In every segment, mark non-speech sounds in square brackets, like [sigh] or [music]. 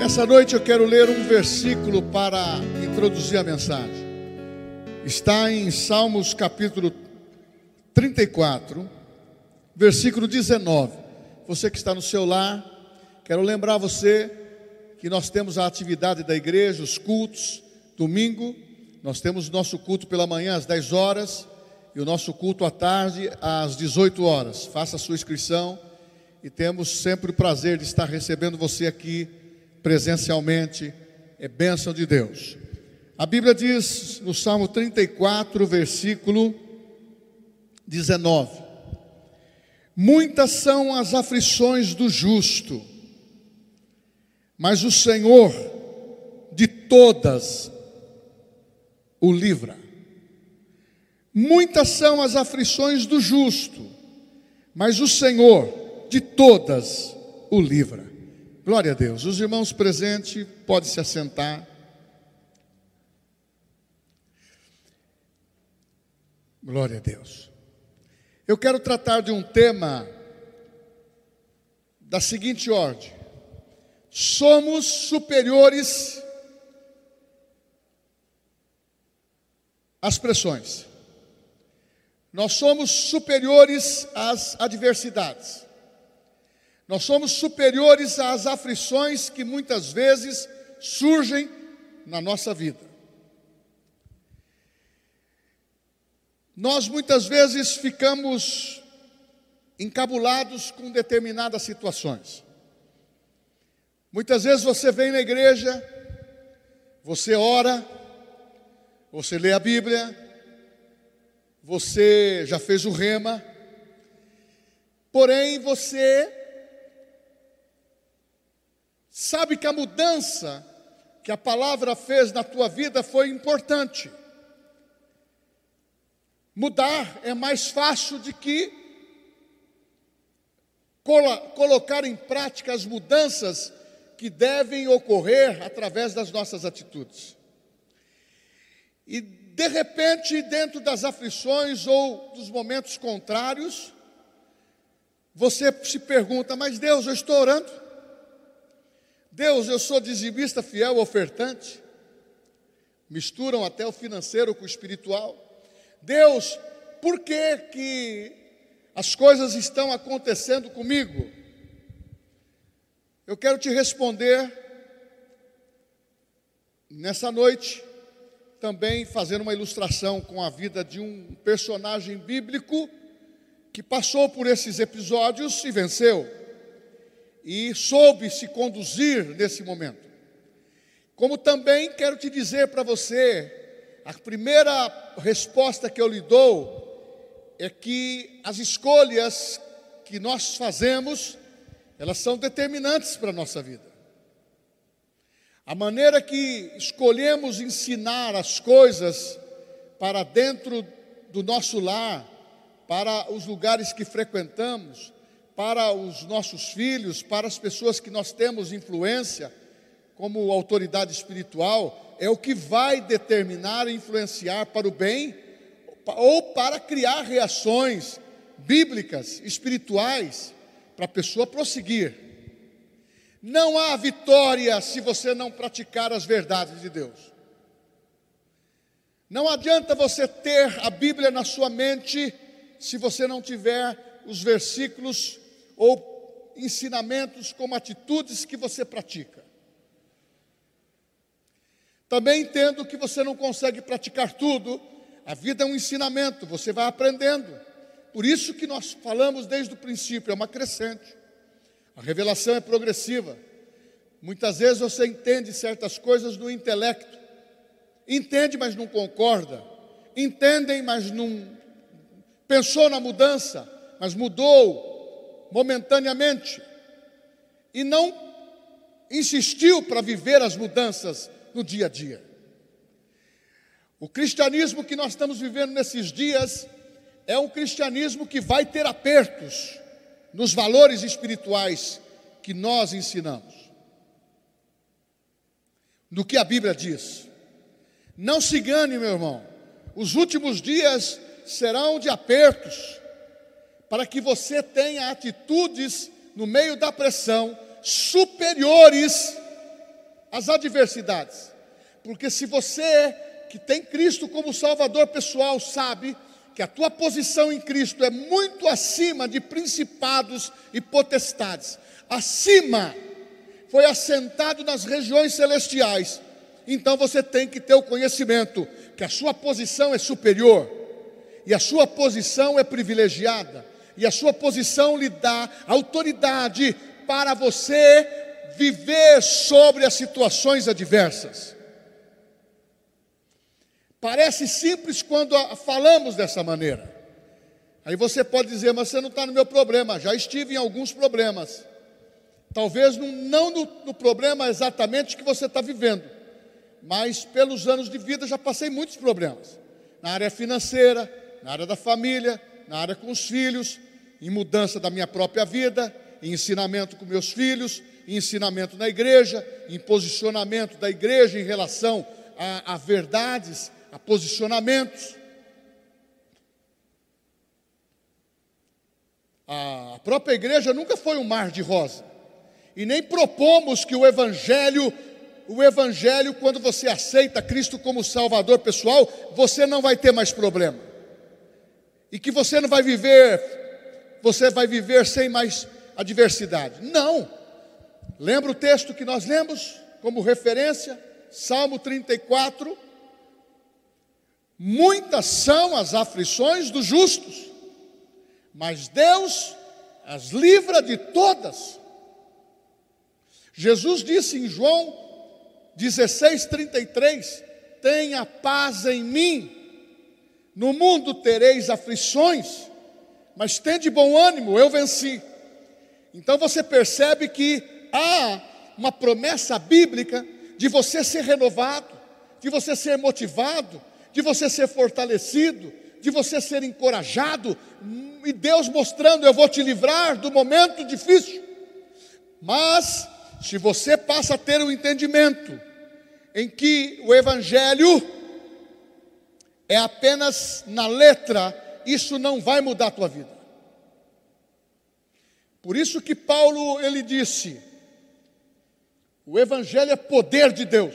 Nessa noite eu quero ler um versículo para introduzir a mensagem. Está em Salmos capítulo 34, versículo 19. Você que está no seu lar, quero lembrar você que nós temos a atividade da igreja, os cultos, domingo, nós temos nosso culto pela manhã às 10 horas e o nosso culto à tarde às 18 horas. Faça a sua inscrição e temos sempre o prazer de estar recebendo você aqui presencialmente. É bênção de Deus. A Bíblia diz no Salmo 34, versículo 19: Muitas são as aflições do justo, mas o Senhor de todas o livra. Muitas são as aflições do justo, mas o Senhor de todas o livra. Glória a Deus. Os irmãos presentes podem se assentar. Glória a Deus. Eu quero tratar de um tema da seguinte ordem: somos superiores às pressões. Nós somos superiores às adversidades. Nós somos superiores às aflições que muitas vezes surgem na nossa vida. Nós muitas vezes ficamos encabulados com determinadas situações. Muitas vezes você vem na igreja, você ora, você lê a Bíblia, você já fez o rema, porém você sabe que a mudança que a palavra fez na tua vida foi importante. Mudar é mais fácil de que colocar em prática as mudanças que devem ocorrer através das nossas atitudes. E de repente, dentro das aflições ou dos momentos contrários, você se pergunta: Mas Deus, eu estou orando. Deus, eu sou dizimista fiel, ofertante. Misturam até o financeiro com o espiritual. Deus, por que que as coisas estão acontecendo comigo? Eu quero te responder nessa noite, também fazendo uma ilustração com a vida de um personagem bíblico que passou por esses episódios e venceu, e soube se conduzir nesse momento. Como também quero te dizer para você a primeira resposta que eu lhe dou é que as escolhas que nós fazemos, elas são determinantes para a nossa vida. A maneira que escolhemos ensinar as coisas para dentro do nosso lar, para os lugares que frequentamos, para os nossos filhos, para as pessoas que nós temos influência como autoridade espiritual, é o que vai determinar e influenciar para o bem ou para criar reações bíblicas, espirituais, para a pessoa prosseguir. Não há vitória se você não praticar as verdades de Deus. Não adianta você ter a Bíblia na sua mente se você não tiver os versículos ou ensinamentos como atitudes que você pratica. Também entendo que você não consegue praticar tudo. A vida é um ensinamento, você vai aprendendo. Por isso que nós falamos desde o princípio, é uma crescente. A revelação é progressiva. Muitas vezes você entende certas coisas no intelecto. Entende, mas não concorda. Entendem, mas não pensou na mudança, mas mudou momentaneamente. E não insistiu para viver as mudanças no dia a dia. O cristianismo que nós estamos vivendo nesses dias é um cristianismo que vai ter apertos nos valores espirituais que nós ensinamos. No que a Bíblia diz. Não se engane, meu irmão. Os últimos dias serão de apertos, para que você tenha atitudes no meio da pressão superiores as adversidades. Porque se você que tem Cristo como Salvador pessoal sabe que a tua posição em Cristo é muito acima de principados e potestades, acima, foi assentado nas regiões celestiais. Então você tem que ter o conhecimento que a sua posição é superior e a sua posição é privilegiada e a sua posição lhe dá autoridade para você viver sobre as situações adversas. Parece simples quando falamos dessa maneira. Aí você pode dizer, mas você não está no meu problema. Já estive em alguns problemas. Talvez não, não no, no problema exatamente que você está vivendo, mas pelos anos de vida já passei muitos problemas. Na área financeira, na área da família, na área com os filhos, em mudança da minha própria vida, em ensinamento com meus filhos, em ensinamento na igreja, em posicionamento da igreja em relação a, a verdades, a posicionamentos. A própria igreja nunca foi um mar de rosa. E nem propomos que o evangelho, o evangelho quando você aceita Cristo como salvador pessoal, você não vai ter mais problema. E que você não vai viver, você vai viver sem mais adversidade. Não. Lembra o texto que nós lemos como referência? Salmo 34, Muitas são as aflições dos justos, mas Deus as livra de todas. Jesus disse em João 16:33: Tenha paz em mim. No mundo tereis aflições, mas tende bom ânimo, eu venci. Então você percebe que há uma promessa bíblica de você ser renovado, de você ser motivado, de você ser fortalecido, de você ser encorajado, e Deus mostrando: eu vou te livrar do momento difícil. Mas, se você passa a ter um entendimento em que o Evangelho é apenas na letra, isso não vai mudar a tua vida. Por isso que Paulo ele disse: o Evangelho é poder de Deus.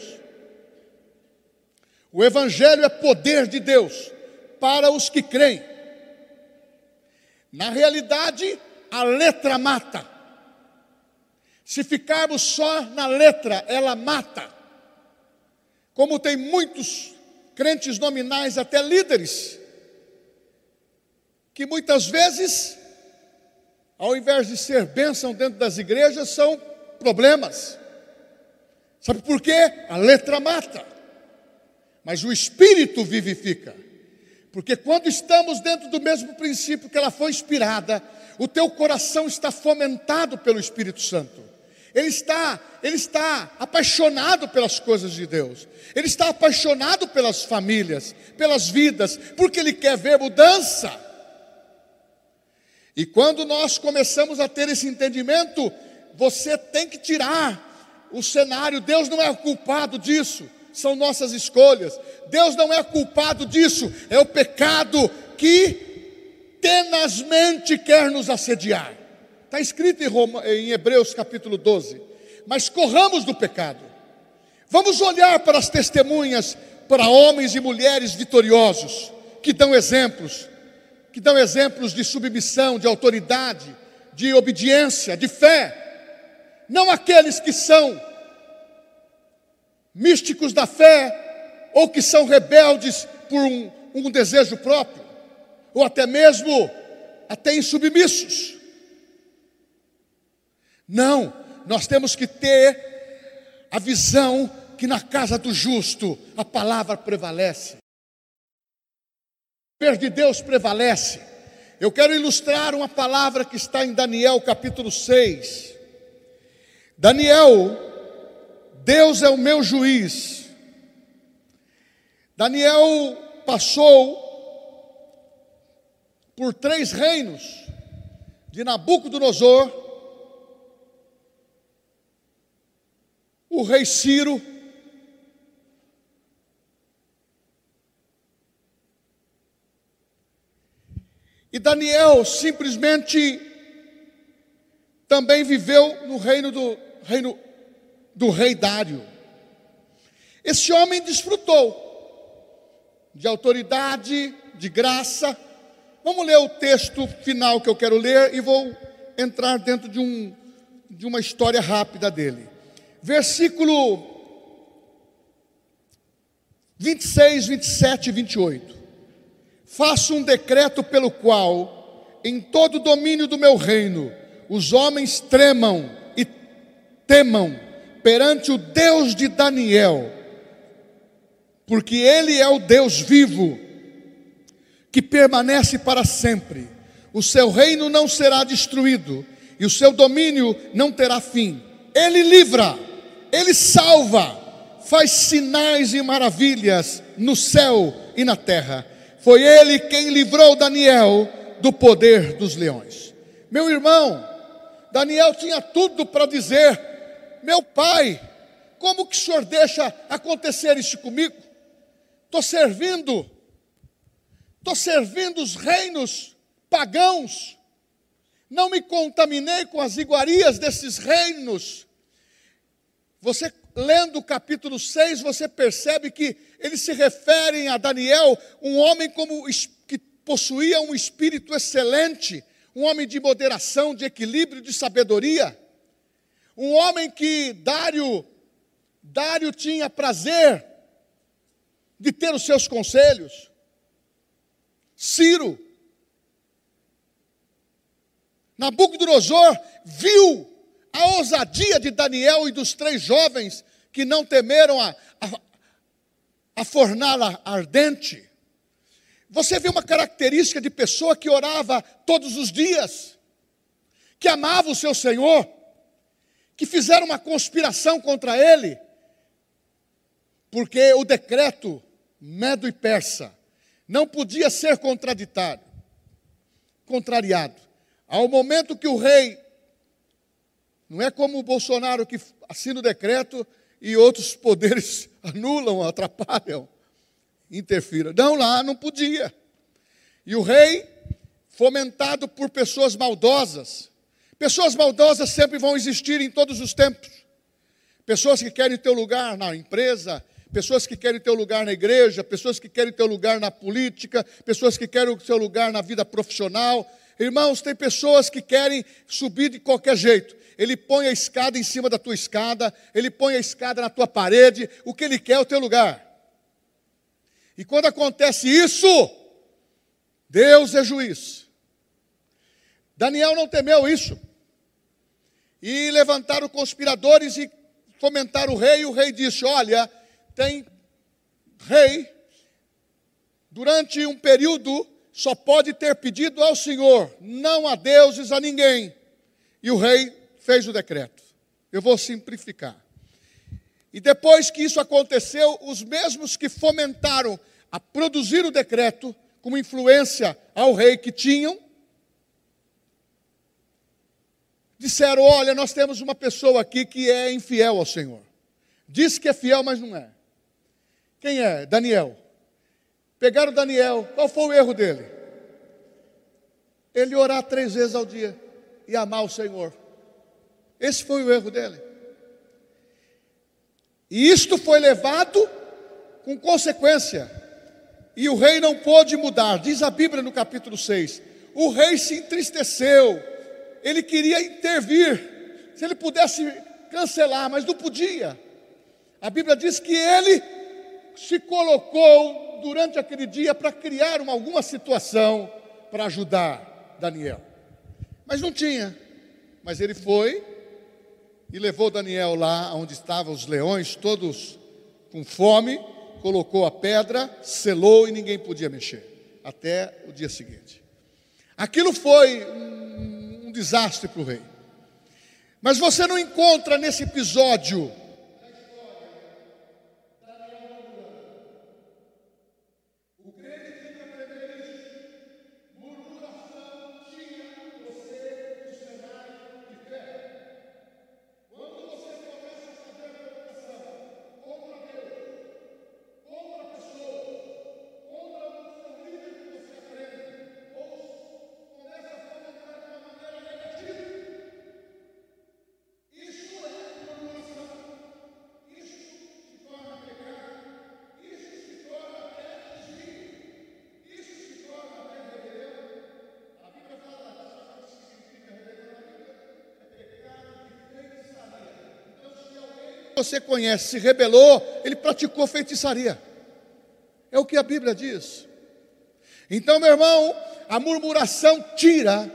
O Evangelho é poder de Deus para os que creem. Na realidade, a letra mata. Se ficarmos só na letra, ela mata. Como tem muitos crentes nominais, até líderes, que muitas vezes, ao invés de ser bênção dentro das igrejas, são problemas. Sabe por quê? A letra mata mas o Espírito vivifica. Porque quando estamos dentro do mesmo princípio que ela foi inspirada, o teu coração está fomentado pelo Espírito Santo. Ele está, ele está apaixonado pelas coisas de Deus. Ele está apaixonado pelas famílias, pelas vidas, porque ele quer ver mudança. E quando nós começamos a ter esse entendimento, você tem que tirar o cenário, Deus não é culpado disso são nossas escolhas. Deus não é culpado disso, é o pecado que tenazmente quer nos assediar. Está escrito em, Roma, em Hebreus capítulo 12. Mas corramos do pecado. Vamos olhar para as testemunhas, para homens e mulheres vitoriosos, que dão exemplos, que dão exemplos de submissão, de autoridade, de obediência, de fé. Não aqueles que são místicos da fé, ou que são rebeldes por um, um desejo próprio, ou até mesmo até insubmissos. Não, nós temos que ter a visão que na casa do justo a palavra prevalece. Poder de Deus prevalece. Eu quero ilustrar uma palavra que está em Daniel capítulo 6. Daniel Deus é o meu juiz. Daniel passou por três reinos de Nabucodonosor, o rei Ciro, e Daniel simplesmente também viveu no reino do reino do rei Dário. Esse homem desfrutou de autoridade, de graça. Vamos ler o texto final que eu quero ler e vou entrar dentro de, um, de uma história rápida dele. Versículo 26, 27 e 28. Faço um decreto pelo qual, em todo o domínio do meu reino, os homens tremam e temam perante o Deus de Daniel, porque Ele é o Deus vivo, que permanece para sempre. O seu reino não será destruído, e o seu domínio não terá fim. Ele livra, Ele salva, faz sinais e maravilhas no céu e na terra. Foi Ele quem livrou Daniel do poder dos leões. Meu irmão, Daniel tinha tudo para dizer: Meu pai, como que o senhor deixa acontecer isso comigo? Estou servindo, estou servindo os reinos pagãos, não me contaminei com as iguarias desses reinos. Você lendo o capítulo 6, você percebe que eles se referem a Daniel, um homem como que possuía um espírito excelente, um homem de moderação, de equilíbrio, de sabedoria. Um homem que Dário Dário tinha prazer de ter os seus conselhos. Ciro Nabucodonosor viu a ousadia de Daniel e dos três jovens que não temeram a, a, a fornalha ardente. Você vê uma característica de pessoa que orava todos os dias, que amava o seu Senhor, que fizeram uma conspiração contra ele, porque o decreto medo e persa não podia ser contraditário, contrariado. Ao momento que o rei não é como o Bolsonaro que assina o decreto e outros [laughs] poderes anulam, atrapalham, interfiram. Não, lá não podia. E o rei, fomentado por pessoas maldosas, pessoas maldosas sempre vão existir em todos os tempos. Pessoas que querem ter lugar na empresa, pessoas que querem ter lugar na igreja, pessoas que querem ter lugar na política, pessoas que querem ter lugar na vida profissional. Irmãos, tem pessoas que querem subir de qualquer jeito ele põe a escada em cima da tua escada, ele põe a escada na tua parede, o que ele quer é o teu lugar. E quando acontece isso, Deus é juiz. Daniel não temeu isso. E levantaram conspiradores e fomentaram o rei, e o rei disse: Olha, tem rei, durante um período, só pode ter pedido ao Senhor, não a deuses, a ninguém. E o rei fez o decreto. Eu vou simplificar. E depois que isso aconteceu, os mesmos que fomentaram a produzir o decreto, como influência ao rei que tinham, disseram: Olha, nós temos uma pessoa aqui que é infiel ao Senhor. Diz que é fiel, mas não é. Quem é? Daniel. Pegaram Daniel, qual foi o erro dele? Ele orar três vezes ao dia e amar o Senhor. Esse foi o erro dele. E isto foi levado com consequência. E o rei não pôde mudar. Diz a Bíblia no capítulo 6. O rei se entristeceu. Ele queria intervir. Se ele pudesse cancelar, mas não podia. A Bíblia diz que ele se colocou durante aquele dia para criar uma, alguma situação para ajudar Daniel. Mas não tinha. Mas ele foi e levou Daniel lá onde estavam os leões, todos com fome, colocou a pedra, selou e ninguém podia mexer, até o dia seguinte. Aquilo foi um, um desastre para o rei. Mas você não encontra nesse episódio você conhece se rebelou, ele praticou feitiçaria. É o que a Bíblia diz. Então, meu irmão, a murmuração tira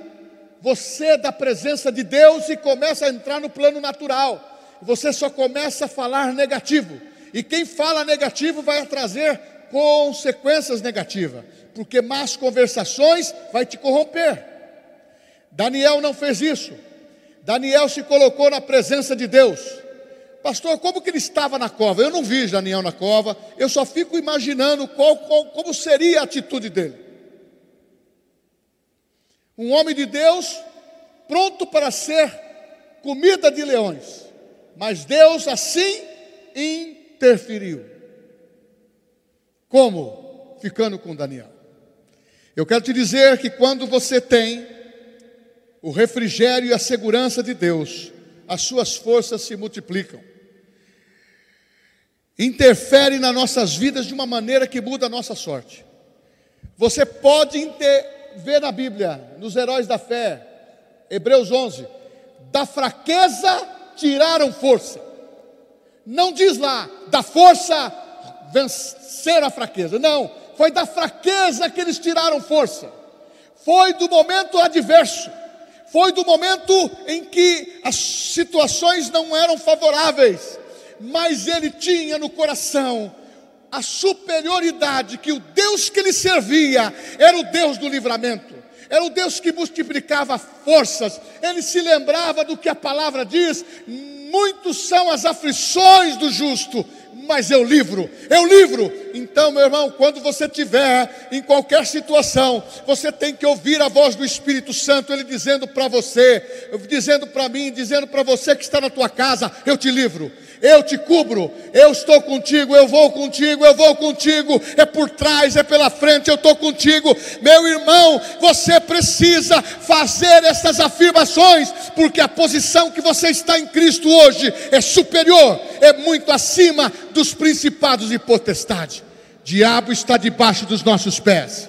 você da presença de Deus e começa a entrar no plano natural. Você só começa a falar negativo. E quem fala negativo vai trazer consequências negativas, porque más conversações vai te corromper. Daniel não fez isso. Daniel se colocou na presença de Deus. Pastor, como que ele estava na cova? Eu não vi Daniel na cova, eu só fico imaginando qual, qual, como seria a atitude dele. Um homem de Deus pronto para ser comida de leões, mas Deus assim interferiu. Como? Ficando com Daniel. Eu quero te dizer que quando você tem o refrigério e a segurança de Deus, as suas forças se multiplicam. Interfere nas nossas vidas de uma maneira que muda a nossa sorte. Você pode ver na Bíblia, nos heróis da fé, Hebreus 11, da fraqueza tiraram força. Não diz lá, da força vencer a fraqueza. Não, foi da fraqueza que eles tiraram força. Foi do momento adverso foi do momento em que as situações não eram favoráveis, mas ele tinha no coração a superioridade que o Deus que ele servia era o Deus do livramento, era o Deus que multiplicava forças. Ele se lembrava do que a palavra diz: muitos são as aflições do justo, mas eu livro, eu livro. Então, meu irmão, quando você tiver em qualquer situação, você tem que ouvir a voz do Espírito Santo, ele dizendo para você, dizendo para mim, dizendo para você que está na tua casa: eu te livro eu te cubro, eu estou contigo, eu vou contigo, eu vou contigo, é por trás, é pela frente, eu estou contigo. Meu irmão, você precisa fazer essas afirmações, porque a posição que você está em Cristo hoje é superior, é muito acima dos principados e potestade. Diabo está debaixo dos nossos pés.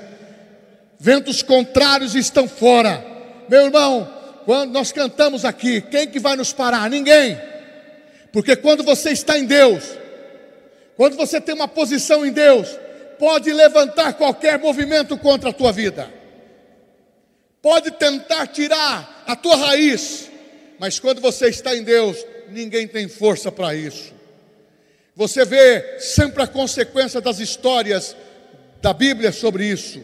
Ventos contrários estão fora. Meu irmão, quando nós cantamos aqui, quem que vai nos parar? Ninguém. Porque quando você está em Deus, quando você tem uma posição em Deus, pode levantar qualquer movimento contra a tua vida, pode tentar tirar a tua raiz, mas quando você está em Deus, ninguém tem força para isso. Você vê sempre a consequência das histórias da Bíblia sobre isso,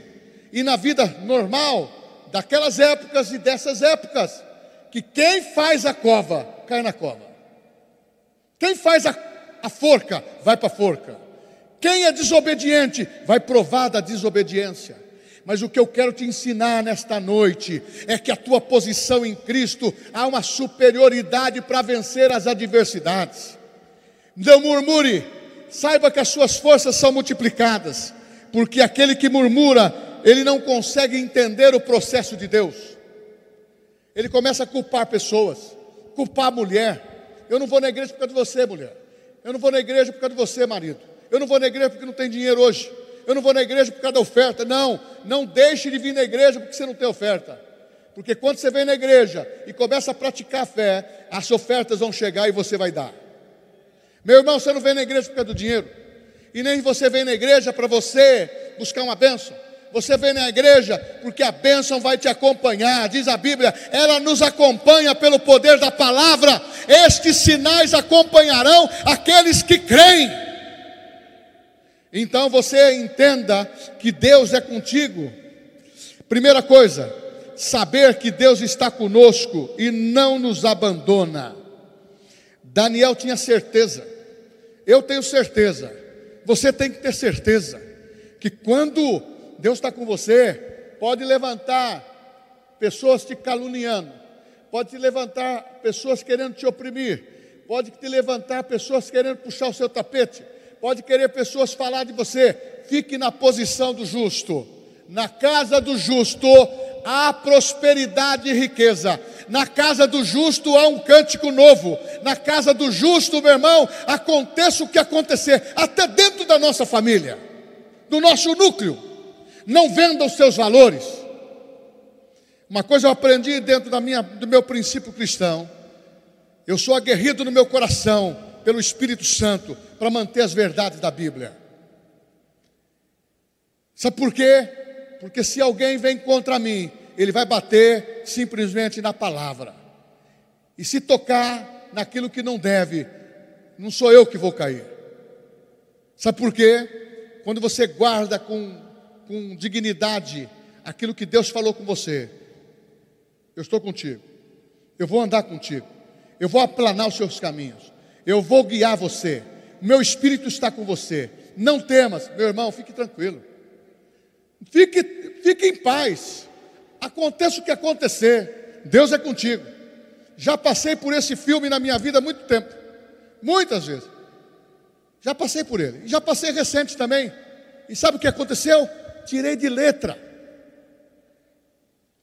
e na vida normal, daquelas épocas e dessas épocas, que quem faz a cova, cai na cova. Quem faz a, a forca, vai para a forca. Quem é desobediente, vai provar da desobediência. Mas o que eu quero te ensinar nesta noite é que a tua posição em Cristo há uma superioridade para vencer as adversidades. Não murmure, saiba que as suas forças são multiplicadas, porque aquele que murmura, ele não consegue entender o processo de Deus. Ele começa a culpar pessoas, culpar a mulher, eu não vou na igreja por causa de você, mulher. Eu não vou na igreja por causa de você, marido. Eu não vou na igreja porque não tem dinheiro hoje. Eu não vou na igreja por causa da oferta. Não, não deixe de vir na igreja porque você não tem oferta. Porque quando você vem na igreja e começa a praticar a fé, as ofertas vão chegar e você vai dar. Meu irmão, você não vem na igreja por causa do dinheiro. E nem você vem na igreja para você buscar uma bênção. Você vem na igreja porque a bênção vai te acompanhar, diz a Bíblia, ela nos acompanha pelo poder da palavra. Estes sinais acompanharão aqueles que creem. Então você entenda que Deus é contigo. Primeira coisa, saber que Deus está conosco e não nos abandona. Daniel tinha certeza, eu tenho certeza, você tem que ter certeza, que quando Deus está com você. Pode levantar pessoas te caluniando, pode te levantar pessoas querendo te oprimir, pode te levantar pessoas querendo puxar o seu tapete, pode querer pessoas falar de você. Fique na posição do justo. Na casa do justo há prosperidade e riqueza. Na casa do justo há um cântico novo. Na casa do justo, meu irmão, aconteça o que acontecer, até dentro da nossa família, do nosso núcleo não venda os seus valores. Uma coisa eu aprendi dentro da minha, do meu princípio cristão. Eu sou aguerrido no meu coração pelo Espírito Santo para manter as verdades da Bíblia. Sabe por quê? Porque se alguém vem contra mim, ele vai bater simplesmente na palavra. E se tocar naquilo que não deve, não sou eu que vou cair. Sabe por quê? Quando você guarda com, com dignidade aquilo que Deus falou com você, eu estou contigo, eu vou andar contigo, eu vou aplanar os seus caminhos, eu vou guiar você, meu espírito está com você. Não temas, meu irmão, fique tranquilo. Fique, fique em paz. Aconteça o que acontecer, Deus é contigo. Já passei por esse filme na minha vida há muito tempo, muitas vezes. Já passei por ele, e já passei recente também. E sabe o que aconteceu? Tirei de letra,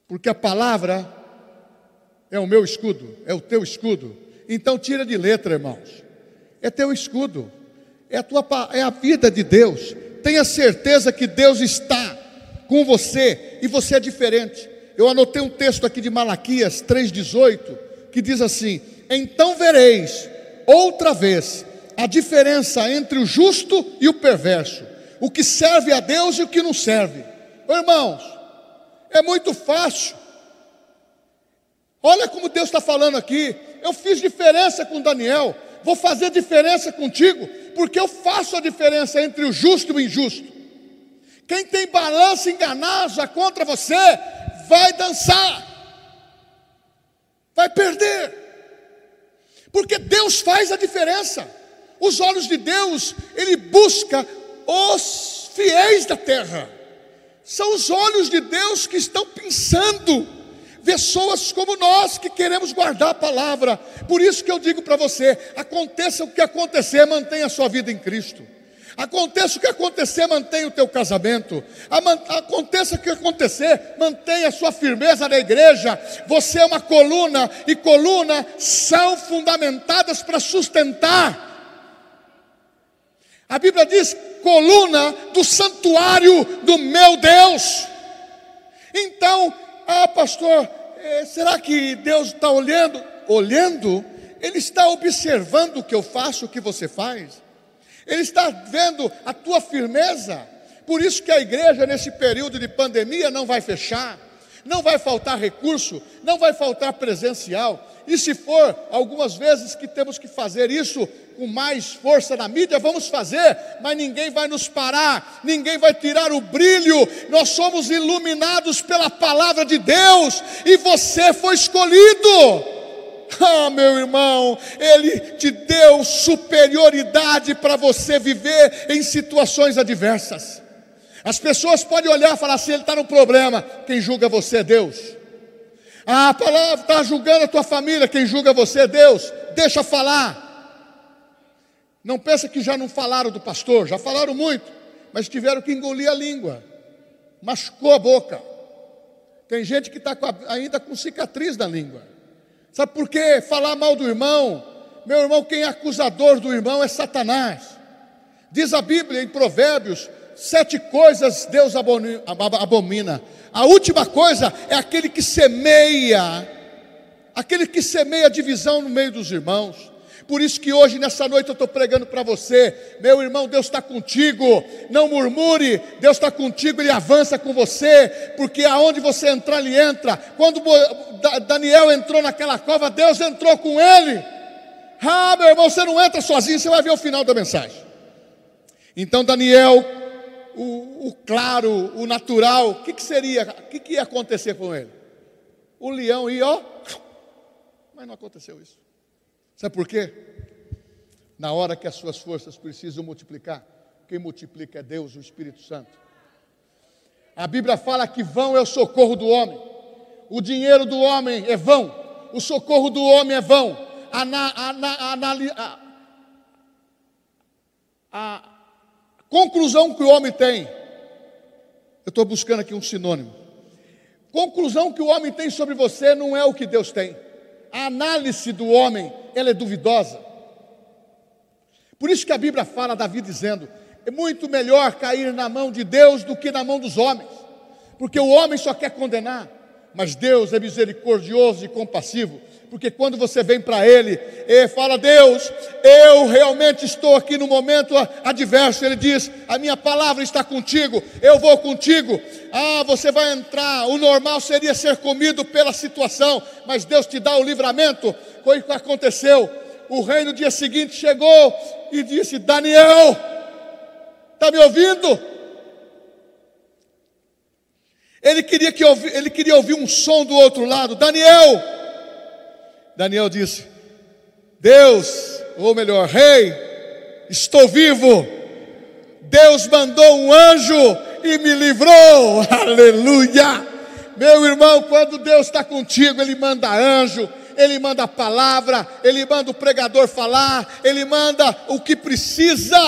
porque a palavra é o meu escudo, é o teu escudo. Então tira de letra, irmãos. É teu escudo, é a tua é a vida de Deus. Tenha certeza que Deus está com você e você é diferente. Eu anotei um texto aqui de Malaquias 3,18 que diz assim: Então vereis outra vez a diferença entre o justo e o perverso, o que serve a Deus e o que não serve. Irmãos, é muito fácil. Olha como Deus está falando aqui. Eu fiz diferença com Daniel, vou fazer diferença contigo, porque eu faço a diferença entre o justo e o injusto. Quem tem balança enganosa contra você, vai dançar, vai perder, porque Deus faz a diferença. Os olhos de Deus, Ele busca os fiéis da terra, são os olhos de Deus que estão pensando, pessoas como nós que queremos guardar a palavra. Por isso que eu digo para você: aconteça o que acontecer, mantenha a sua vida em Cristo. Aconteça o que acontecer, mantenha o teu casamento. Aconteça o que acontecer, mantenha a sua firmeza na igreja. Você é uma coluna e coluna são fundamentadas para sustentar. A Bíblia diz: coluna do santuário do meu Deus. Então, ah, pastor, eh, será que Deus está olhando? Olhando, Ele está observando o que eu faço, o que você faz. Ele está vendo a tua firmeza. Por isso que a igreja, nesse período de pandemia, não vai fechar, não vai faltar recurso, não vai faltar presencial. E se for algumas vezes que temos que fazer isso com mais força na mídia, vamos fazer, mas ninguém vai nos parar, ninguém vai tirar o brilho. Nós somos iluminados pela palavra de Deus e você foi escolhido. [laughs] Ah, meu irmão, Ele te deu superioridade para você viver em situações adversas. As pessoas podem olhar e falar assim: ele está no problema. Quem julga você é Deus. Ah, a palavra está julgando a tua família. Quem julga você é Deus. Deixa falar. Não pensa que já não falaram do pastor, já falaram muito, mas tiveram que engolir a língua, machucou a boca. Tem gente que está ainda com cicatriz na língua. Sabe por quê? Falar mal do irmão. Meu irmão, quem é acusador do irmão é Satanás. Diz a Bíblia em Provérbios: sete coisas Deus abomina. A última coisa é aquele que semeia, aquele que semeia divisão no meio dos irmãos. Por isso que hoje, nessa noite, eu estou pregando para você, meu irmão, Deus está contigo, não murmure, Deus está contigo, Ele avança com você, porque aonde você entrar, Ele entra. Quando Daniel entrou naquela cova, Deus entrou com ele. Ah, meu irmão, você não entra sozinho, você vai ver o final da mensagem. Então, Daniel, o, o claro, o natural, o que, que seria, o que, que ia acontecer com ele? O leão ia, ó, mas não aconteceu isso. Sabe por quê? Na hora que as suas forças precisam multiplicar, quem multiplica é Deus, o Espírito Santo. A Bíblia fala que vão é o socorro do homem, o dinheiro do homem é vão, o socorro do homem é vão. A, a, a, a conclusão que o homem tem, eu estou buscando aqui um sinônimo. Conclusão que o homem tem sobre você não é o que Deus tem. A análise do homem ela é duvidosa. Por isso que a Bíblia fala, Davi dizendo: é muito melhor cair na mão de Deus do que na mão dos homens, porque o homem só quer condenar, Mas Deus é misericordioso e compassivo, porque quando você vem para Ele e fala, Deus, eu realmente estou aqui no momento adverso, Ele diz: A minha palavra está contigo, eu vou contigo. Ah, você vai entrar. O normal seria ser comido pela situação, mas Deus te dá o livramento. Foi o que aconteceu. O rei no dia seguinte chegou e disse: Daniel, está me ouvindo? Ele queria, que ouvir, ele queria ouvir um som do outro lado. Daniel! Daniel disse: Deus, ou melhor, Rei, estou vivo. Deus mandou um anjo e me livrou. [laughs] Aleluia! Meu irmão, quando Deus está contigo, Ele manda anjo, Ele manda palavra, Ele manda o pregador falar, Ele manda o que precisa,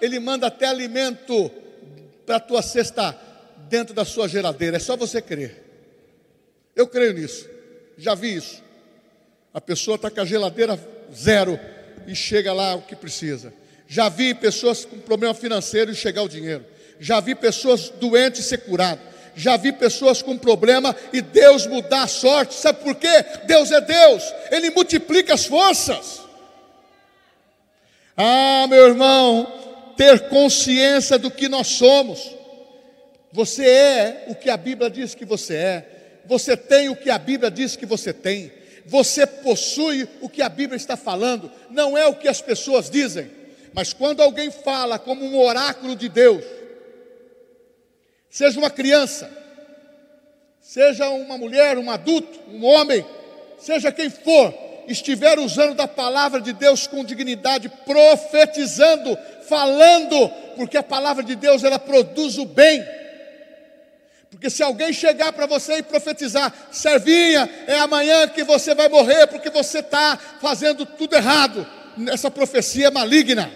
Ele manda até alimento para a tua cesta dentro da sua geladeira, é só você crer. Eu creio nisso, já vi isso. A pessoa está com a geladeira zero e chega lá o que precisa. Já vi pessoas com problema financeiro e chegar o dinheiro. Já vi pessoas doentes ser curadas. Já vi pessoas com problema e Deus mudar a sorte. Sabe por quê? Deus é Deus, Ele multiplica as forças. Ah, meu irmão, ter consciência do que nós somos. Você é o que a Bíblia diz que você é. Você tem o que a Bíblia diz que você tem. Você possui o que a Bíblia está falando. Não é o que as pessoas dizem. Mas quando alguém fala como um oráculo de Deus, seja uma criança, seja uma mulher, um adulto, um homem, seja quem for, estiver usando da palavra de Deus com dignidade, profetizando, falando, porque a palavra de Deus ela produz o bem. Porque se alguém chegar para você e profetizar, servinha, é amanhã que você vai morrer porque você está fazendo tudo errado, essa profecia é maligna.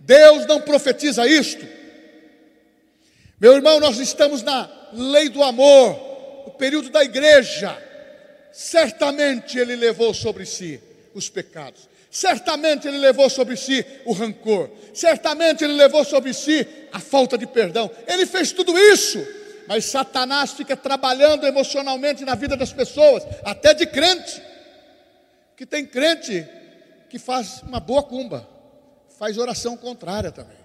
Deus não profetiza isto. Meu irmão, nós estamos na lei do amor, o período da igreja. Certamente Ele levou sobre si os pecados, certamente Ele levou sobre si o rancor, certamente Ele levou sobre si a falta de perdão. Ele fez tudo isso mas Satanás fica trabalhando emocionalmente na vida das pessoas, até de crente. Que tem crente que faz uma boa cumba, faz oração contrária também.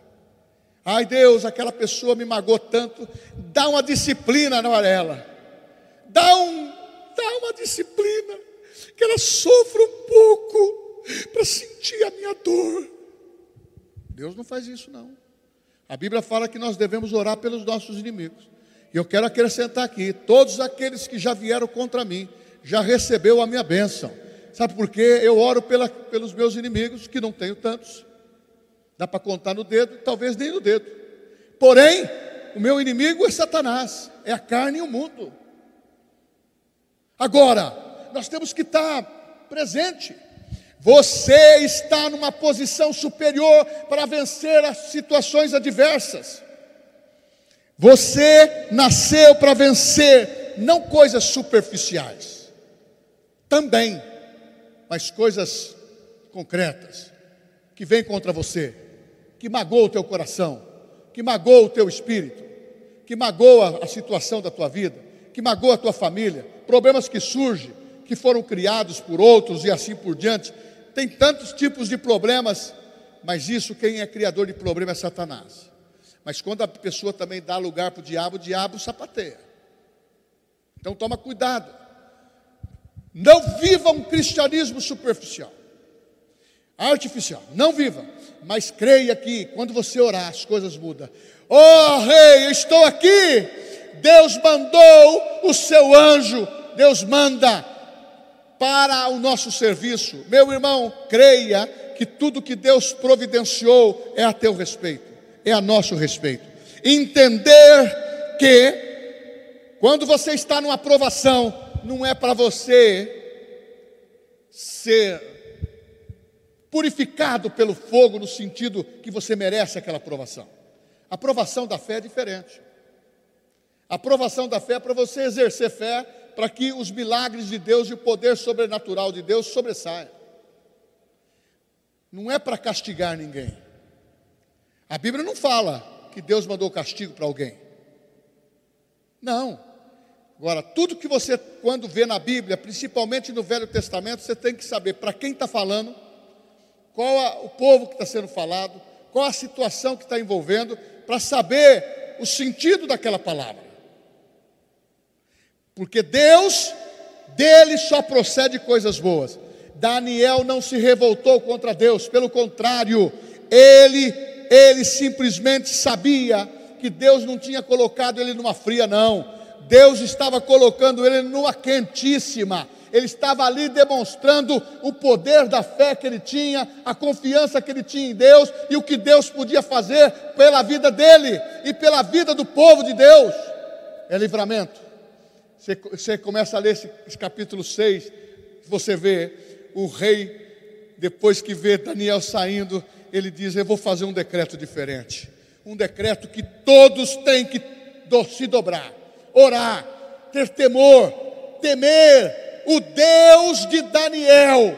Ai Deus, aquela pessoa me magoou tanto, dá uma disciplina na orelha, dá, um, dá uma disciplina, que ela sofra um pouco para sentir a minha dor. Deus não faz isso, não. A Bíblia fala que nós devemos orar pelos nossos inimigos. E eu quero acrescentar aqui: todos aqueles que já vieram contra mim, já recebeu a minha bênção. Sabe por quê? Eu oro pela, pelos meus inimigos, que não tenho tantos. Dá para contar no dedo, talvez nem no dedo. Porém, o meu inimigo é Satanás, é a carne e o mundo. Agora, nós temos que estar presente. Você está numa posição superior para vencer as situações adversas. Você nasceu para vencer não coisas superficiais, também, mas coisas concretas que vêm contra você, que magoam o teu coração, que magoam o teu espírito, que magoa a situação da tua vida, que magoa a tua família, problemas que surgem, que foram criados por outros e assim por diante. Tem tantos tipos de problemas, mas isso quem é criador de problema é Satanás. Mas quando a pessoa também dá lugar para o diabo, o diabo sapateia. Então toma cuidado. Não viva um cristianismo superficial, artificial. Não viva. Mas creia que quando você orar, as coisas mudam. Oh, rei, estou aqui. Deus mandou o seu anjo. Deus manda para o nosso serviço. Meu irmão, creia que tudo que Deus providenciou é a teu respeito é a nosso respeito. Entender que, quando você está numa aprovação, não é para você ser purificado pelo fogo, no sentido que você merece aquela aprovação. A aprovação da fé é diferente. A aprovação da fé é para você exercer fé, para que os milagres de Deus e o poder sobrenatural de Deus sobressaiam. Não é para castigar ninguém. A Bíblia não fala que Deus mandou castigo para alguém. Não. Agora, tudo que você, quando vê na Bíblia, principalmente no Velho Testamento, você tem que saber para quem está falando, qual a, o povo que está sendo falado, qual a situação que está envolvendo, para saber o sentido daquela palavra. Porque Deus, dele só procede coisas boas. Daniel não se revoltou contra Deus, pelo contrário, ele, ele simplesmente sabia que Deus não tinha colocado ele numa fria, não. Deus estava colocando ele numa quentíssima. Ele estava ali demonstrando o poder da fé que ele tinha, a confiança que ele tinha em Deus e o que Deus podia fazer pela vida dele e pela vida do povo de Deus. É livramento. Você, você começa a ler esse, esse capítulo 6, você vê o rei, depois que vê Daniel saindo, ele diz: Eu vou fazer um decreto diferente. Um decreto que todos têm que se dobrar orar, ter temor, temer o Deus de Daniel,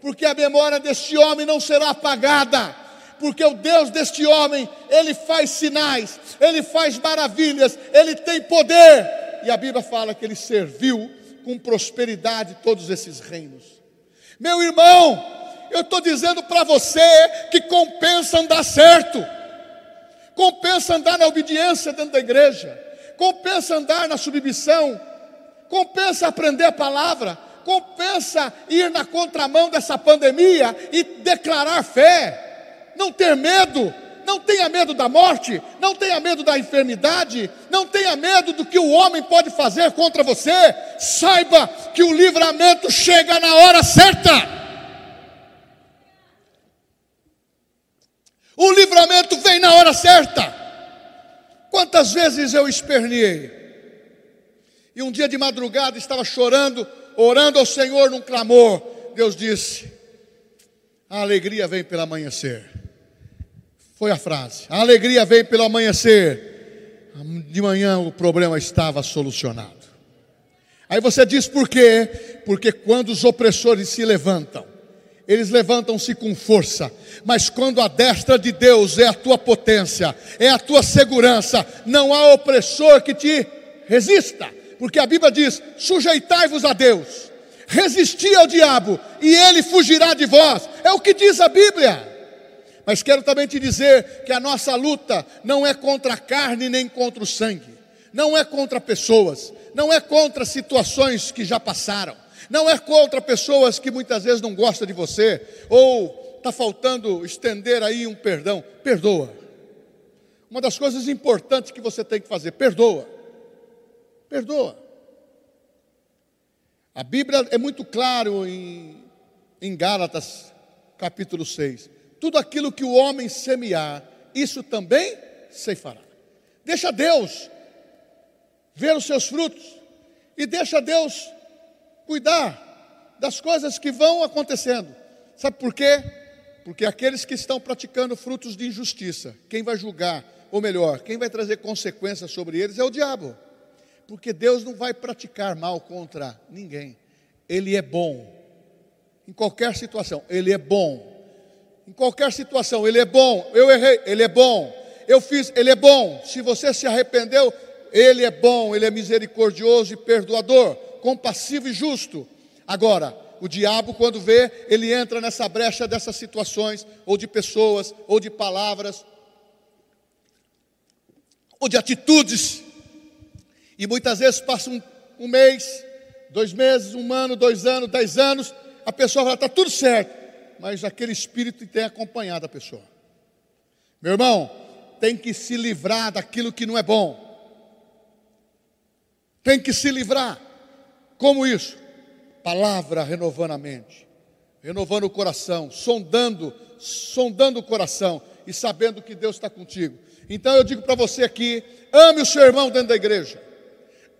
porque a memória deste homem não será apagada, porque o Deus deste homem, ele faz sinais, ele faz maravilhas, ele tem poder, e a Bíblia fala que ele serviu com prosperidade todos esses reinos. Meu irmão, eu estou dizendo para você que compensa andar certo, compensa andar na obediência dentro da igreja. Compensa andar na submissão, compensa aprender a palavra, compensa ir na contramão dessa pandemia e declarar fé, não ter medo, não tenha medo da morte, não tenha medo da enfermidade, não tenha medo do que o homem pode fazer contra você. Saiba que o livramento chega na hora certa. O livramento vem na hora certa. Quantas vezes eu esperneei? E um dia de madrugada estava chorando, orando ao Senhor num clamor. Deus disse: A alegria vem pelo amanhecer. Foi a frase. A alegria vem pelo amanhecer. De manhã o problema estava solucionado. Aí você diz por quê? Porque quando os opressores se levantam, eles levantam-se com força, mas quando a destra de Deus é a tua potência, é a tua segurança, não há opressor que te resista, porque a Bíblia diz: sujeitai-vos a Deus, resisti ao diabo, e ele fugirá de vós, é o que diz a Bíblia. Mas quero também te dizer que a nossa luta não é contra a carne nem contra o sangue, não é contra pessoas, não é contra situações que já passaram não é contra pessoas que muitas vezes não gostam de você, ou está faltando estender aí um perdão. Perdoa. Uma das coisas importantes que você tem que fazer, perdoa. Perdoa. A Bíblia é muito claro em, em Gálatas, capítulo 6. Tudo aquilo que o homem semear, isso também ceifará. Deixa Deus ver os seus frutos e deixa Deus cuidar das coisas que vão acontecendo. Sabe por quê? Porque aqueles que estão praticando frutos de injustiça, quem vai julgar, ou melhor, quem vai trazer consequências sobre eles é o diabo. Porque Deus não vai praticar mal contra ninguém. Ele é bom. Em qualquer situação, ele é bom. Em qualquer situação, ele é bom. Eu errei, ele é bom. Eu fiz, ele é bom. Se você se arrependeu, ele é bom, ele é misericordioso e perdoador compassivo e justo. Agora, o diabo, quando vê, ele entra nessa brecha dessas situações, ou de pessoas, ou de palavras, ou de atitudes. E muitas vezes passa um, um mês, dois meses, um ano, dois anos, dez anos, a pessoa fala, está tudo certo, mas aquele espírito tem acompanhado a pessoa. Meu irmão, tem que se livrar daquilo que não é bom. Tem que se livrar. Como isso? Palavra renovando a mente, renovando o coração, sondando, sondando o coração e sabendo que Deus está contigo. Então eu digo para você aqui: ame o seu irmão dentro da igreja.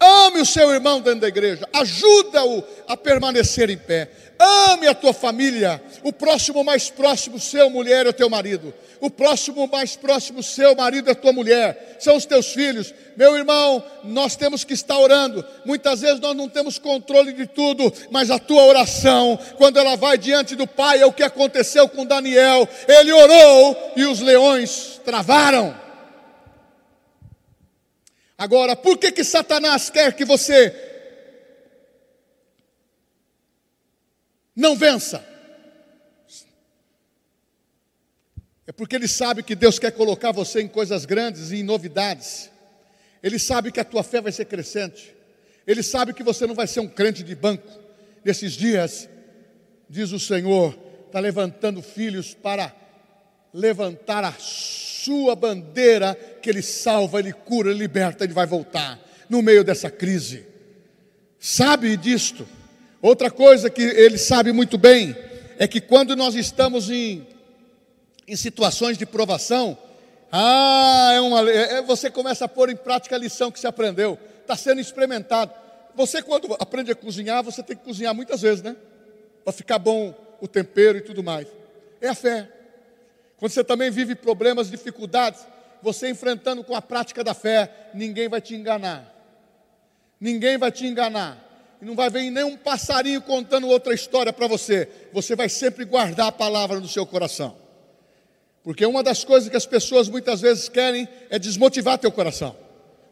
Ame o seu irmão dentro da igreja, ajuda-o a permanecer em pé. Ame a tua família, o próximo mais próximo seu mulher é teu marido. O próximo mais próximo seu marido é tua mulher, são os teus filhos. Meu irmão, nós temos que estar orando. Muitas vezes nós não temos controle de tudo, mas a tua oração, quando ela vai diante do Pai, é o que aconteceu com Daniel. Ele orou e os leões travaram. Agora, por que que Satanás quer que você não vença? É porque ele sabe que Deus quer colocar você em coisas grandes e em novidades. Ele sabe que a tua fé vai ser crescente. Ele sabe que você não vai ser um crente de banco. Nesses dias, diz o Senhor, está levantando filhos para levantar a sua bandeira, que Ele salva, Ele cura, Ele liberta, Ele vai voltar no meio dessa crise. Sabe disto? Outra coisa que Ele sabe muito bem é que quando nós estamos em, em situações de provação, ah, é uma, é, você começa a pôr em prática a lição que se aprendeu, está sendo experimentado. Você, quando aprende a cozinhar, você tem que cozinhar muitas vezes, né? Para ficar bom o tempero e tudo mais. É a fé. Quando você também vive problemas, dificuldades, você enfrentando com a prática da fé, ninguém vai te enganar. Ninguém vai te enganar. E não vai vir nenhum passarinho contando outra história para você. Você vai sempre guardar a palavra no seu coração. Porque uma das coisas que as pessoas muitas vezes querem é desmotivar teu coração.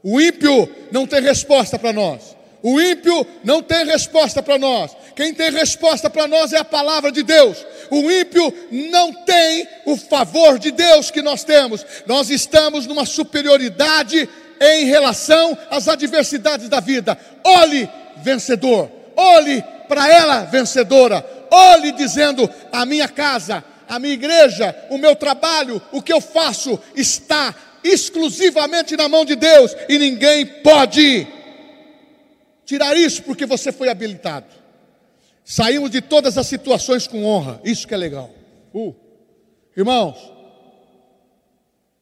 O ímpio não tem resposta para nós. O ímpio não tem resposta para nós. Quem tem resposta para nós é a palavra de Deus. O ímpio não tem o favor de Deus que nós temos. Nós estamos numa superioridade em relação às adversidades da vida. Olhe, vencedor. Olhe para ela, vencedora. Olhe dizendo: a minha casa, a minha igreja, o meu trabalho, o que eu faço está exclusivamente na mão de Deus e ninguém pode tirar isso porque você foi habilitado. Saímos de todas as situações com honra, isso que é legal. Uh. Irmãos,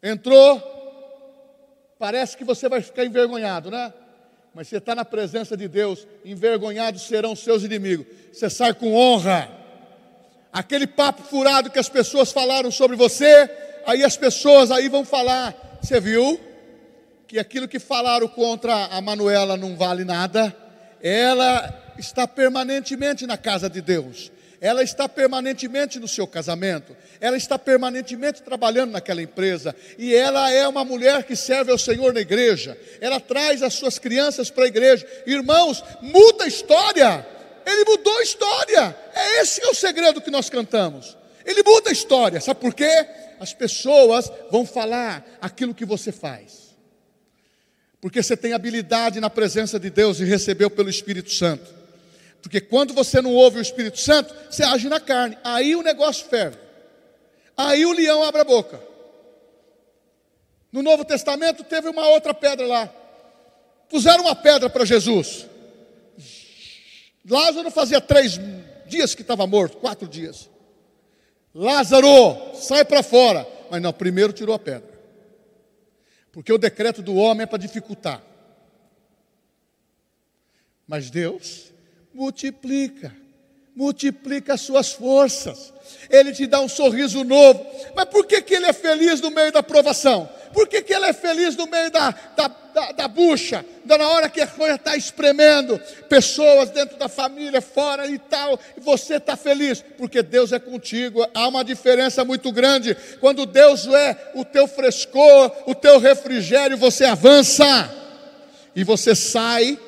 entrou, parece que você vai ficar envergonhado, né? Mas você está na presença de Deus, envergonhados serão seus inimigos. Você sai com honra. Aquele papo furado que as pessoas falaram sobre você, aí as pessoas aí vão falar, você viu? Que aquilo que falaram contra a Manuela não vale nada, ela está permanentemente na casa de Deus. Ela está permanentemente no seu casamento, ela está permanentemente trabalhando naquela empresa, e ela é uma mulher que serve ao Senhor na igreja, ela traz as suas crianças para a igreja. Irmãos, muda a história, ele mudou a história, é esse é o segredo que nós cantamos. Ele muda a história, sabe por quê? As pessoas vão falar aquilo que você faz porque você tem habilidade na presença de Deus e recebeu pelo Espírito Santo. Porque quando você não ouve o Espírito Santo, você age na carne, aí o negócio ferve, aí o leão abre a boca. No Novo Testamento teve uma outra pedra lá, puseram uma pedra para Jesus. Lázaro fazia três dias que estava morto, quatro dias. Lázaro, sai para fora. Mas não, primeiro tirou a pedra. Porque o decreto do homem é para dificultar. Mas Deus multiplica, multiplica as suas forças. Ele te dá um sorriso novo. Mas por que, que ele é feliz no meio da provação? Por que, que ele é feliz no meio da, da, da, da bucha? Na hora que a coisa está espremendo, pessoas dentro da família, fora e tal, e você está feliz, porque Deus é contigo. Há uma diferença muito grande. Quando Deus é o teu frescor, o teu refrigério, você avança e você sai,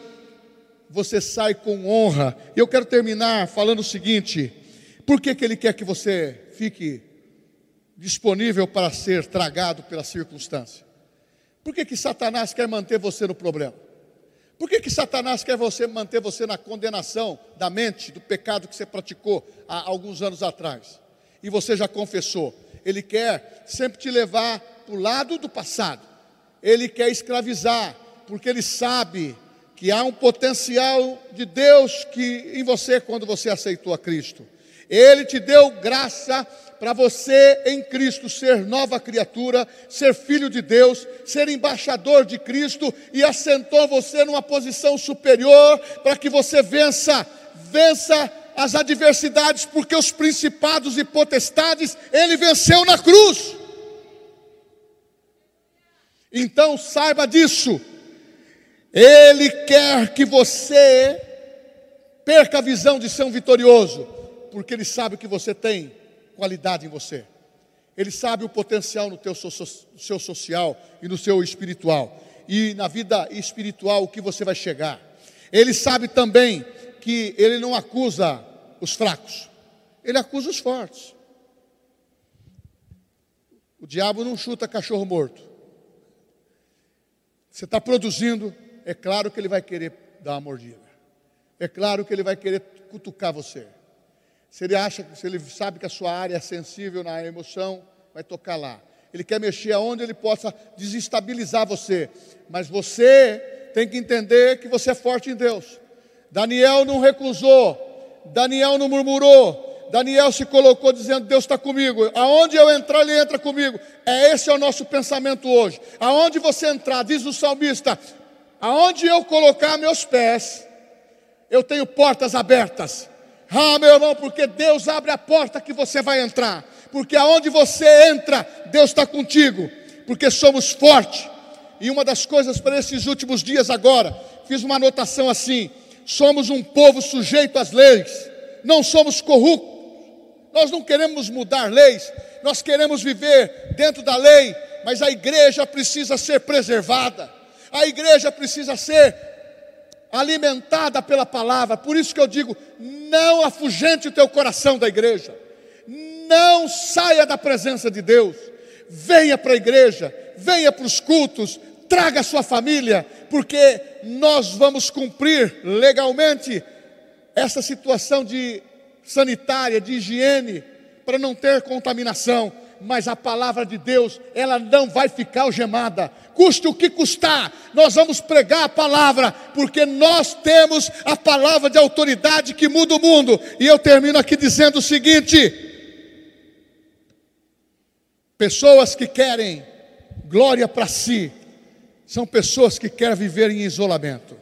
você sai com honra. E eu quero terminar falando o seguinte: por que, que Ele quer que você fique disponível para ser tragado pela circunstância? Por que, que Satanás quer manter você no problema? Por que, que Satanás quer você manter você na condenação da mente, do pecado que você praticou há alguns anos atrás? E você já confessou. Ele quer sempre te levar para o lado do passado. Ele quer escravizar, porque ele sabe que há um potencial de Deus que em você quando você aceitou a Cristo. Ele te deu graça para você em Cristo ser nova criatura, ser filho de Deus, ser embaixador de Cristo e assentou você numa posição superior para que você vença, vença as adversidades, porque os principados e potestades ele venceu na cruz. Então saiba disso. Ele quer que você perca a visão de ser um vitorioso porque Ele sabe que você tem qualidade em você. Ele sabe o potencial no teu so, seu social e no seu espiritual. e na vida espiritual o que você vai chegar. Ele sabe também que ele não acusa os fracos, ele acusa os fortes. O diabo não chuta cachorro morto. Você está produzindo, é claro que ele vai querer dar uma mordida. É claro que ele vai querer cutucar você. Se ele acha, se ele sabe que a sua área é sensível na emoção, vai tocar lá. Ele quer mexer aonde ele possa desestabilizar você. Mas você tem que entender que você é forte em Deus. Daniel não recusou, Daniel não murmurou, Daniel se colocou dizendo: Deus está comigo. Aonde eu entrar, Ele entra comigo. É esse é o nosso pensamento hoje. Aonde você entrar, diz o salmista: Aonde eu colocar meus pés, eu tenho portas abertas. Ah, meu irmão, porque Deus abre a porta que você vai entrar. Porque aonde você entra, Deus está contigo. Porque somos fortes. E uma das coisas para esses últimos dias agora, fiz uma anotação assim: somos um povo sujeito às leis, não somos corruptos. Nós não queremos mudar leis, nós queremos viver dentro da lei, mas a igreja precisa ser preservada, a igreja precisa ser alimentada pela palavra. Por isso que eu digo: não afugente o teu coração da igreja, não saia da presença de Deus, venha para a igreja, venha para os cultos, traga a sua família, porque nós vamos cumprir legalmente essa situação de sanitária, de higiene, para não ter contaminação mas a palavra de Deus, ela não vai ficar algemada. Custe o que custar, nós vamos pregar a palavra, porque nós temos a palavra de autoridade que muda o mundo. E eu termino aqui dizendo o seguinte: pessoas que querem glória para si, são pessoas que querem viver em isolamento,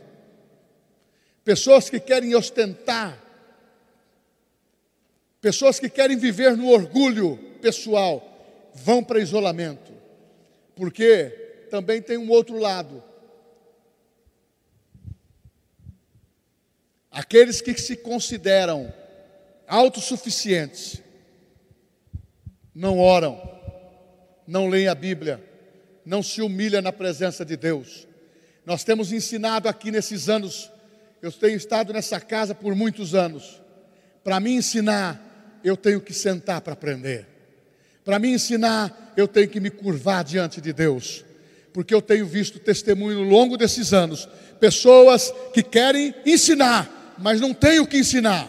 pessoas que querem ostentar, pessoas que querem viver no orgulho, pessoal vão para isolamento, porque também tem um outro lado. Aqueles que se consideram autossuficientes, não oram, não leem a Bíblia, não se humilham na presença de Deus. Nós temos ensinado aqui nesses anos, eu tenho estado nessa casa por muitos anos. Para me ensinar, eu tenho que sentar para aprender. Para me ensinar, eu tenho que me curvar diante de Deus, porque eu tenho visto testemunho ao longo desses anos, pessoas que querem ensinar, mas não têm o que ensinar.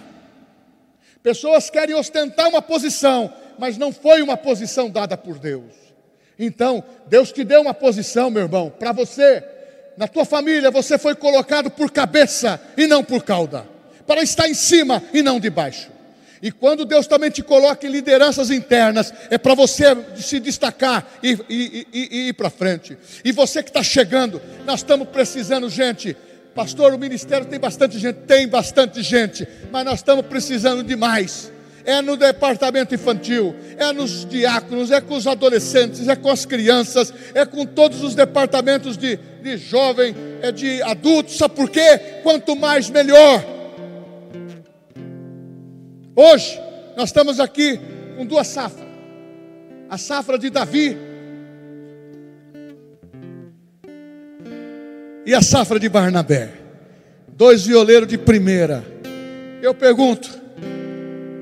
Pessoas querem ostentar uma posição, mas não foi uma posição dada por Deus. Então, Deus te deu uma posição, meu irmão, para você, na tua família, você foi colocado por cabeça e não por cauda, para estar em cima e não debaixo. E quando Deus também te coloca em lideranças internas, é para você se destacar e, e, e, e ir para frente. E você que está chegando, nós estamos precisando, gente. Pastor, o ministério tem bastante gente, tem bastante gente, mas nós estamos precisando de mais. É no departamento infantil, é nos diáconos, é com os adolescentes, é com as crianças, é com todos os departamentos de, de jovem, é de adultos. Sabe por quê? Quanto mais, melhor. Hoje, nós estamos aqui com duas safras: a safra de Davi e a safra de Barnabé. Dois violeiros de primeira. Eu pergunto: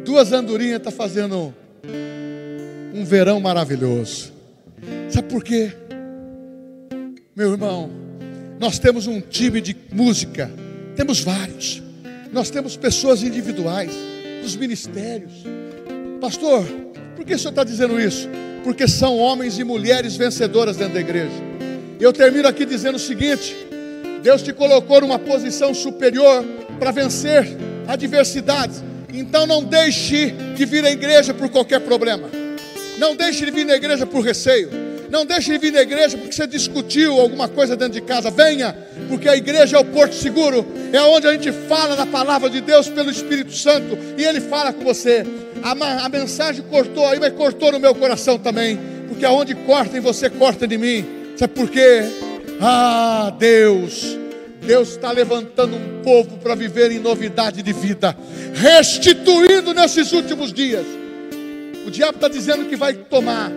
duas andorinhas estão tá fazendo um verão maravilhoso. Sabe por quê? Meu irmão, nós temos um time de música, temos vários, nós temos pessoas individuais dos ministérios. Pastor, por que o senhor está dizendo isso? Porque são homens e mulheres vencedoras dentro da igreja. Eu termino aqui dizendo o seguinte: Deus te colocou numa posição superior para vencer adversidades. Então não deixe de vir à igreja por qualquer problema. Não deixe de vir na igreja por receio. Não deixe de vir na igreja porque você discutiu alguma coisa dentro de casa. Venha, porque a igreja é o porto seguro, é onde a gente fala da palavra de Deus pelo Espírito Santo e Ele fala com você. A, a mensagem cortou aí, mas cortou no meu coração também, porque aonde corta em você, corta de mim. Sabe por quê? Ah, Deus. Deus está levantando um povo para viver em novidade de vida, restituindo nesses últimos dias. O diabo está dizendo que vai tomar,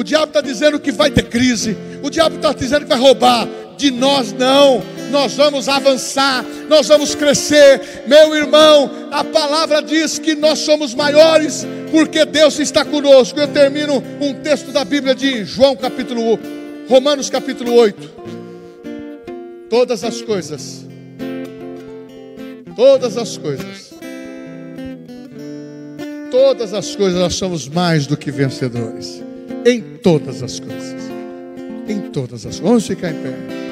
o diabo está dizendo que vai ter crise. O diabo está dizendo que vai roubar. De nós não. Nós vamos avançar, nós vamos crescer. Meu irmão, a palavra diz que nós somos maiores porque Deus está conosco. Eu termino um texto da Bíblia de João capítulo Romanos capítulo 8. Todas as coisas todas as coisas todas as coisas nós somos mais do que vencedores. Em todas as coisas. Em todas as coisas. Vamos ficar em pé.